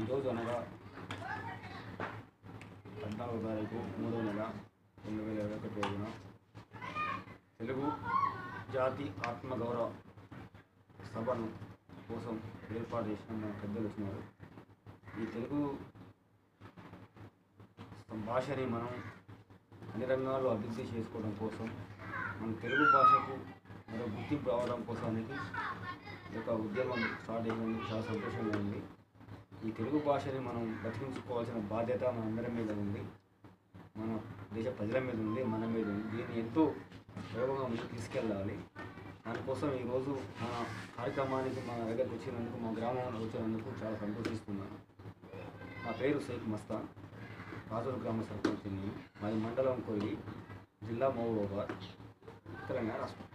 ఈరోజు అనగా పద్నాలుగో తారీఖు మూడో నెల రెండు వేల ఇరవై ఒకటి రోజున తెలుగు జాతి ఆత్మగౌరవ సభను కోసం ఏర్పాటు చేసిన మన పెద్దలు వచ్చినారు. ఈ తెలుగు భాషని మనం అన్ని రంగాల్లో అభివృద్ధి చేసుకోవడం కోసం మన తెలుగు భాషకు మరో గుర్తింపు రావడం కోసానికి ఈ యొక్క ఉద్యమం స్టార్ట్ అయినందుకు చాలా సంతోషంగా ఉంది. ఈ తెలుగు భాషని మనం బతికించుకోవాల్సిన బాధ్యత మన అందరి మీద ఉంది. మన దేశ ప్రజల మీద ఉంది మన మీద ఉంది. దీన్ని ఎంతో వేగంగా ముందుకు తీసుకెళ్ళాలి. దానికోసం ఈరోజు మన కార్యక్రమానికి మా దగ్గరకు వచ్చినందుకు మా గ్రామంలో వచ్చినందుకు చాలా సంతోషిస్తున్నాను. నా పేరు షేక్ మస్తాన్ రాజూరు గ్రామ సర్పంచ్ మాది మండలం కోయి జిల్లా మహబూబాబాద్ తెలంగాణ రాష్ట్రం.